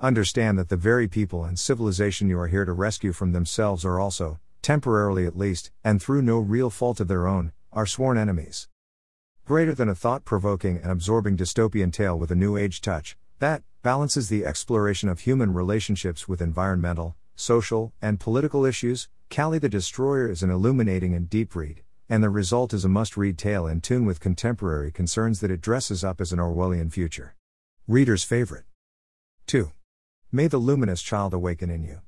Understand that the very people and civilization you are here to rescue from themselves are also, temporarily at least, and through no real fault of their own, our sworn enemies. Greater than a thought provoking and absorbing dystopian tale with a new age touch, that balances the exploration of human relationships with environmental, social, and political issues, Kali the Destroyer is an illuminating and deep read, and the result is a must read tale in tune with contemporary concerns that it dresses up as an Orwellian future. Reader's favorite. 2. May the luminous child awaken in you.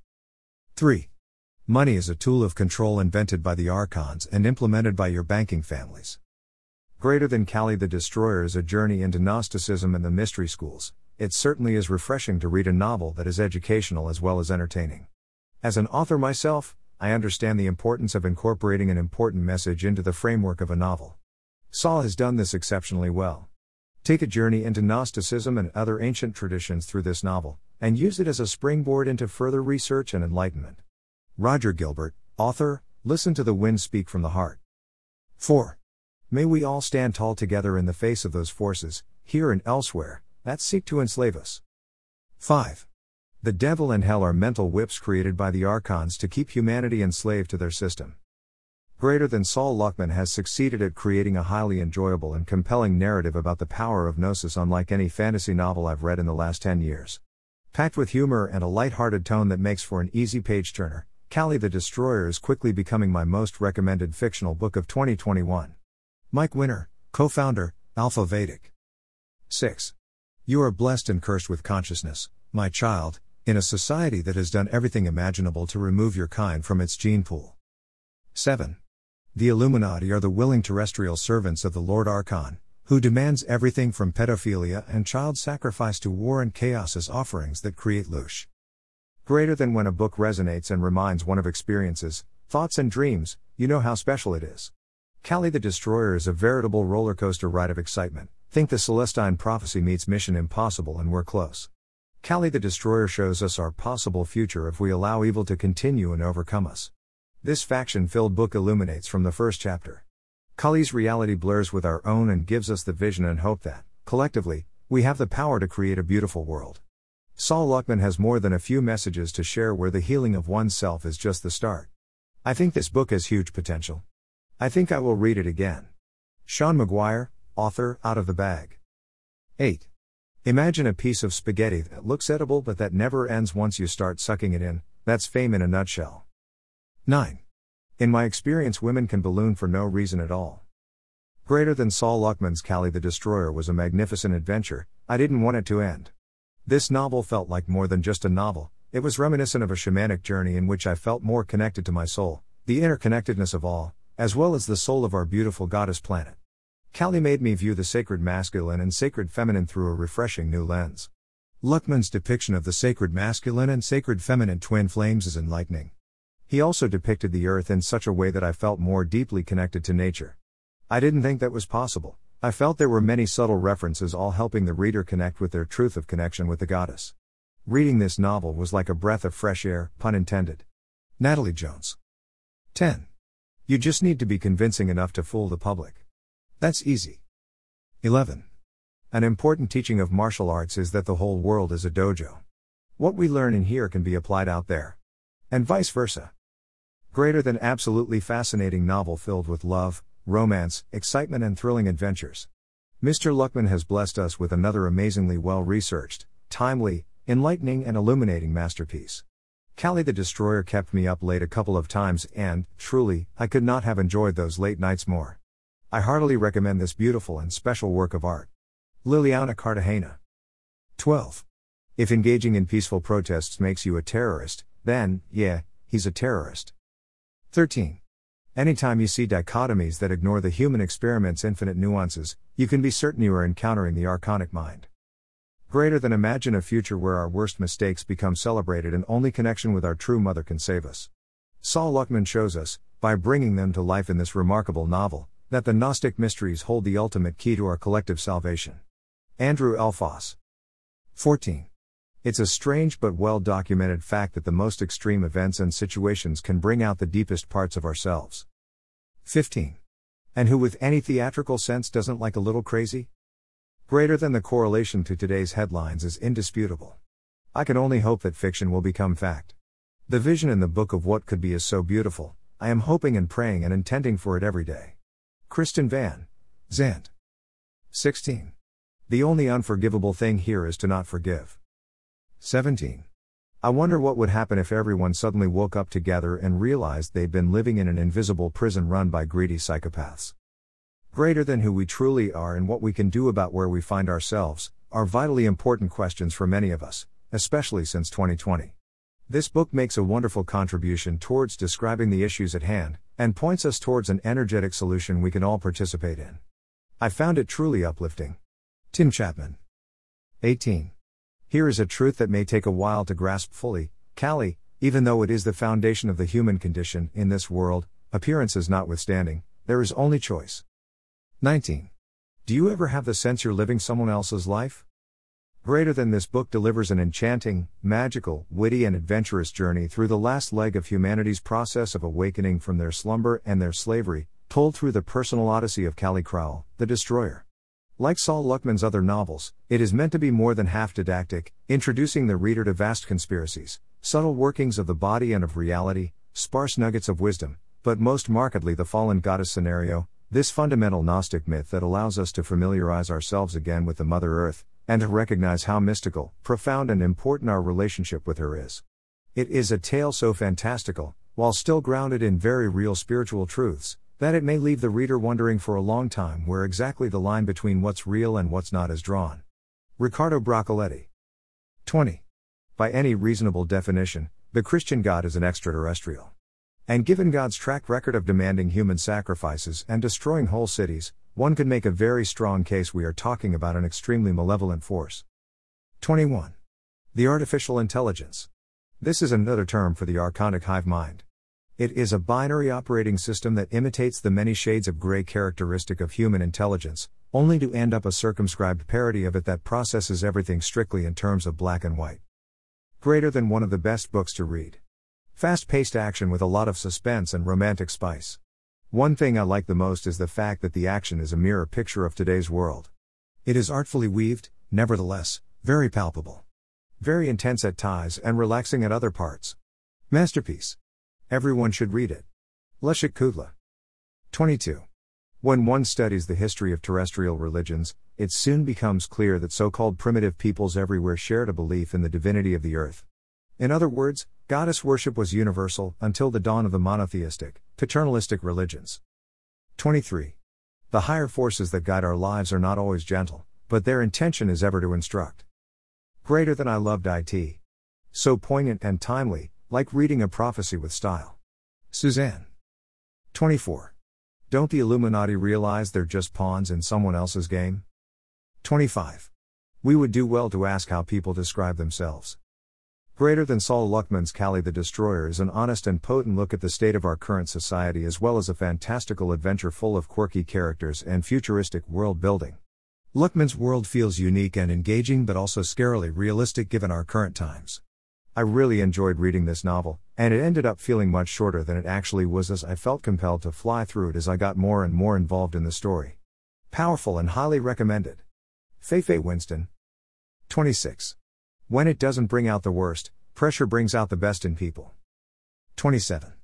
3. Money is a tool of control invented by the archons and implemented by your banking families. Greater than Kali the Destroyer is a journey into Gnosticism and the mystery schools. It certainly is refreshing to read a novel that is educational as well as entertaining. As an author myself, I understand the importance of incorporating an important message into the framework of a novel. Sol has done this exceptionally well. Take a journey into Gnosticism and other ancient traditions through this novel, and use it as a springboard into further research and enlightenment. Roger Gilbert, author, Listen to the Wind Speak from the Heart. 4. May we all stand tall together in the face of those forces, here and elsewhere, that seek to enslave us. 5. The devil and hell are mental whips created by the archons to keep humanity enslaved to their system. Greater than Sol Luckman has succeeded at creating a highly enjoyable and compelling narrative about the power of Gnosis, unlike any fantasy novel I've read in the last 10 years. Packed with humor and a light-hearted tone that makes for an easy page turner, Kali the Destroyer is quickly becoming my most recommended fictional book of 2021. Mike Winner, co founder, Alpha Vedic. 6. You are blessed and cursed with consciousness, my child, in a society that has done everything imaginable to remove your kind from its gene pool. 7. The Illuminati are the willing terrestrial servants of the Lord Archon, who demands everything from pedophilia and child sacrifice to war and chaos as offerings that create loosh. Greater than when a book resonates and reminds one of experiences, thoughts, and dreams, you know how special it is. Kali the Destroyer is a veritable roller coaster ride of excitement. Think the Celestine prophecy meets Mission Impossible, and we're close. Kali the Destroyer shows us our possible future if we allow evil to continue and overcome us. This faction filled book illuminates from the first chapter. Kali's reality blurs with our own and gives us the vision and hope that, collectively, we have the power to create a beautiful world. Sol Luckman has more than a few messages to share where the healing of oneself is just the start. I think this book has huge potential. I think I will read it again. Sean McGuire, author, Out of the Bag. 8. Imagine a piece of spaghetti that looks edible but that never ends once you start sucking it in, that's fame in a nutshell. 9. In my experience, women can balloon for no reason at all. Greater than Sol Luckman's Kali the Destroyer was a magnificent adventure, I didn't want it to end. This novel felt like more than just a novel, it was reminiscent of a shamanic journey in which I felt more connected to my soul, the interconnectedness of all, as well as the soul of our beautiful goddess planet. Kali made me view the sacred masculine and sacred feminine through a refreshing new lens. Luckman's depiction of the sacred masculine and sacred feminine twin flames is enlightening. He also depicted the earth in such a way that I felt more deeply connected to nature. I didn't think that was possible. I felt there were many subtle references all helping the reader connect with their truth of connection with the goddess. Reading this novel was like a breath of fresh air, pun intended. Natalie Jones. 10. You just need to be convincing enough to fool the public. That's easy. 11. An important teaching of martial arts is that the whole world is a dojo. What we learn in here can be applied out there. And vice versa. Greater than absolutely fascinating novel filled with love, romance, excitement, and thrilling adventures. Mr. Luckman has blessed us with another amazingly well researched, timely, enlightening, and illuminating masterpiece. Kali the Destroyer kept me up late a couple of times, and, truly, I could not have enjoyed those late nights more. I heartily recommend this beautiful and special work of art. Liliana Cartagena. 12. If engaging in peaceful protests makes you a terrorist, then, yeah, he's a terrorist. 13. Anytime you see dichotomies that ignore the human experiment's infinite nuances, you can be certain you are encountering the archonic mind. Greater than imagine a future where our worst mistakes become celebrated and only connection with our true mother can save us. Sol Luckman shows us, by bringing them to life in this remarkable novel, that the Gnostic mysteries hold the ultimate key to our collective salvation. Andrew L. Foss. 14. It's a strange but well documented fact that the most extreme events and situations can bring out the deepest parts of ourselves. 15. And who, with any theatrical sense, doesn't like a little crazy? Greater than the correlation to today's headlines is indisputable. I can only hope that fiction will become fact. The vision in the book of what could be is so beautiful, I am hoping and praying and intending for it every day. Kristen Van Zandt. 16. The only unforgivable thing here is to not forgive. 17. I wonder what would happen if everyone suddenly woke up together and realized they'd been living in an invisible prison run by greedy psychopaths. Greater than who we truly are and what we can do about where we find ourselves are vitally important questions for many of us, especially since 2020. This book makes a wonderful contribution towards describing the issues at hand, and points us towards an energetic solution we can all participate in. I found it truly uplifting. Tim Chapman. 18. Here is a truth that may take a while to grasp fully Kali, even though it is the foundation of the human condition in this world, appearances notwithstanding, there is only choice. 19. Do you ever have the sense you're living someone else's life? Greater than this book delivers an enchanting, magical, witty, and adventurous journey through the last leg of humanity's process of awakening from their slumber and their slavery, told through the personal odyssey of Kali Crowell, the Destroyer. Like Sol Luckman's other novels, it is meant to be more than half didactic, introducing the reader to vast conspiracies, subtle workings of the body and of reality, sparse nuggets of wisdom, but most markedly the fallen goddess scenario, this fundamental Gnostic myth that allows us to familiarize ourselves again with the Mother Earth, and to recognize how mystical, profound, and important our relationship with her is. It is a tale so fantastical, while still grounded in very real spiritual truths, that it may leave the reader wondering for a long time where exactly the line between what's real and what's not is drawn. Riccardo Broccoletti. 20. By any reasonable definition, the Christian God is an extraterrestrial. And given God's track record of demanding human sacrifices and destroying whole cities, one could make a very strong case we are talking about an extremely malevolent force. 21. The artificial intelligence. This is another term for the archonic hive mind. It is a binary operating system that imitates the many shades of gray characteristic of human intelligence, only to end up a circumscribed parody of it that processes everything strictly in terms of black and white. Greater than one of the best books to read. Fast paced action with a lot of suspense and romantic spice. One thing I like the most is the fact that the action is a mirror picture of today's world. It is artfully weaved, nevertheless, very palpable. Very intense at times and relaxing at other parts. Masterpiece. Everyone should read it. Leszek Kudla. 22. When one studies the history of terrestrial religions, it soon becomes clear that so called primitive peoples everywhere shared a belief in the divinity of the earth. In other words, goddess worship was universal until the dawn of the monotheistic, paternalistic religions. 23. The higher forces that guide our lives are not always gentle, but their intention is ever to instruct. Greater than I loved IT. So poignant and timely, like reading a prophecy with style. Suzanne. 24. Don't the Illuminati realize they're just pawns in someone else's game? 25. We would do well to ask how people describe themselves. Greater than Sol Luckman's Kali the Destroyer is an honest and potent look at the state of our current society as well as a fantastical adventure full of quirky characters and futuristic world building. Luckman's world feels unique and engaging but also scarily realistic given our current times. I really enjoyed reading this novel, and it ended up feeling much shorter than it actually was as I felt compelled to fly through it as I got more and more involved in the story. Powerful and highly recommended. Feifei Winston. 26. When it doesn't bring out the worst, pressure brings out the best in people. 27.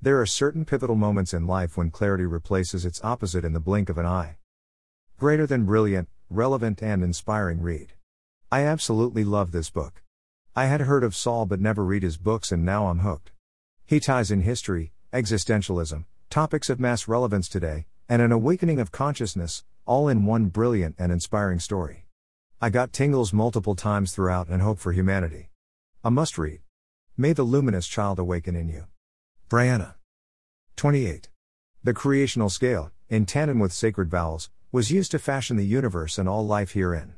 There are certain pivotal moments in life when clarity replaces its opposite in the blink of an eye. Greater than brilliant, relevant, and inspiring read. I absolutely love this book. I had heard of Sol but never read his books and now I'm hooked. He ties in history, existentialism, topics of mass relevance today, and an awakening of consciousness, all in one brilliant and inspiring story. I got tingles multiple times throughout and hope for humanity. A must read. May the luminous child awaken in you. Brianna. 28. The creational scale, in tandem with sacred vowels, was used to fashion the universe and all life herein.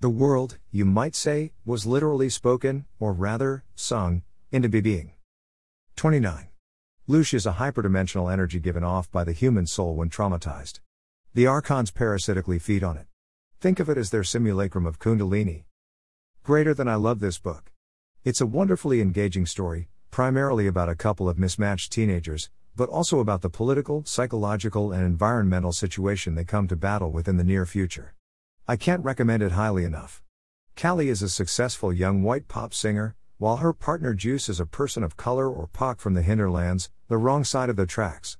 The world, you might say, was literally spoken, or rather, sung, into being. 29. Loosh is a hyperdimensional energy given off by the human soul when traumatized. The archons parasitically feed on it. Think of it as their simulacrum of Kundalini. Greater than I love this book. It's a wonderfully engaging story, primarily about a couple of mismatched teenagers, but also about the political, psychological, and environmental situation they come to battle with in the near future. I can't recommend it highly enough. Kali is a successful young white pop singer, while her partner Juice is a person of color or POC from the hinterlands, the wrong side of the tracks.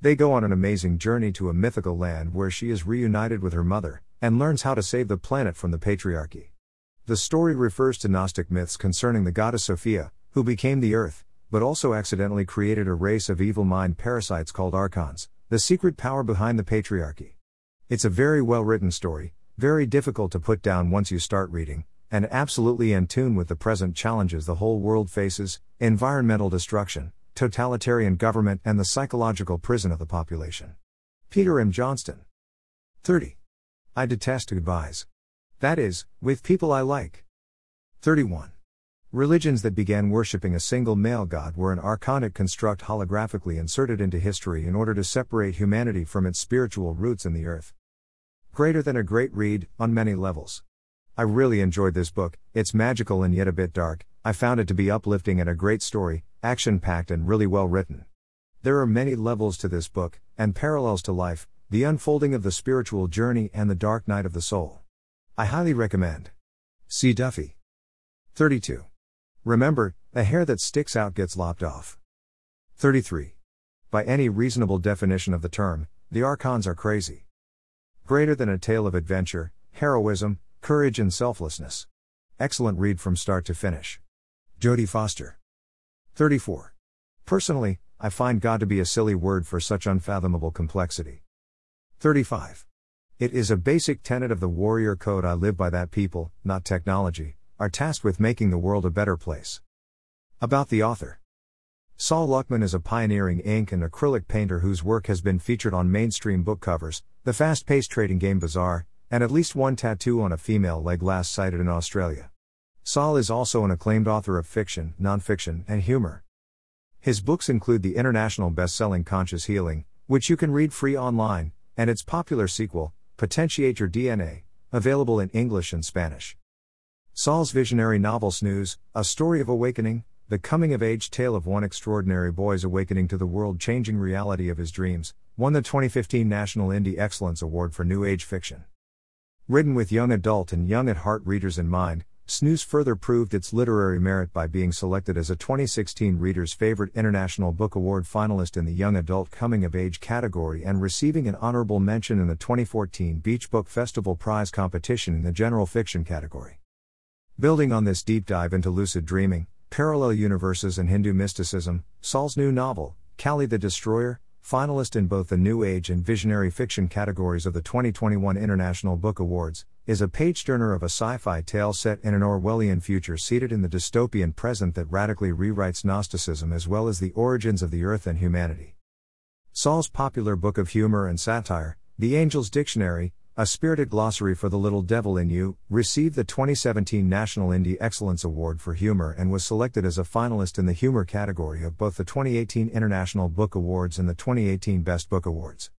They go on an amazing journey to a mythical land where she is reunited with her mother, and learns how to save the planet from the patriarchy. The story refers to Gnostic myths concerning the goddess Sophia, who became the earth, but also accidentally created a race of evil mind parasites called archons, the secret power behind the patriarchy. It's a very well written story, very difficult to put down once you start reading, and absolutely in tune with the present challenges the whole world faces environmental destruction, totalitarian government, and the psychological prison of the population. Peter M. Johnston. 30. I detest goodbyes. That is, with people I like. 31. Religions that began worshipping a single male god were an archonic construct holographically inserted into history in order to separate humanity from its spiritual roots in the earth. Greater than a great read, on many levels. I really enjoyed this book, it's magical and yet a bit dark, I found it to be uplifting and a great story, action packed and really well written. There are many levels to this book, and parallels to life, the unfolding of the spiritual journey and the dark night of the soul. I highly recommend. C. Duffy. 32. Remember, the hair that sticks out gets lopped off. 33. By any reasonable definition of the term, the Archons are crazy. Greater than a tale of adventure, heroism, courage, and selflessness. Excellent read from start to finish. Jodie Foster. 34. Personally, I find God to be a silly word for such unfathomable complexity. 35. It is a basic tenet of the warrior code I live by that people, not technology, are tasked with making the world a better place. About the author Sol Luckman is a pioneering ink and acrylic painter whose work has been featured on mainstream book covers, the fast paced trading game Bazaar, and at least one tattoo on a female leg last sighted in Australia. Sol is also an acclaimed author of fiction, nonfiction, and humor. His books include the international best-selling Conscious Healing, which you can read free online, and its popular sequel, Potentiate Your DNA, available in English and Spanish. Sol's visionary novel Snooze, A Story of Awakening, the coming of age tale of one extraordinary boy's awakening to the world changing reality of his dreams, won the 2015 National Indie Excellence Award for New Age Fiction. Written with young adult and young at heart readers in mind, Snooze further proved its literary merit by being selected as a 2016 Reader's Favorite International Book Award finalist in the Young Adult Coming of Age category and receiving an honorable mention in the 2014 Beach Book Festival Prize competition in the General Fiction category. Building on this deep dive into lucid dreaming, parallel universes, and Hindu mysticism, Sol's new novel, Kali the Destroyer, finalist in both the New Age and Visionary Fiction categories of the 2021 International Book Awards, is a page turner of a sci fi tale set in an Orwellian future seated in the dystopian present that radically rewrites Gnosticism as well as the origins of the earth and humanity. Sol's popular book of humor and satire, The Angel's Dictionary, a spirited glossary for the little devil in you, received the 2017 National Indie Excellence Award for Humor and was selected as a finalist in the humor category of both the 2018 International Book Awards and the 2018 Best Book Awards.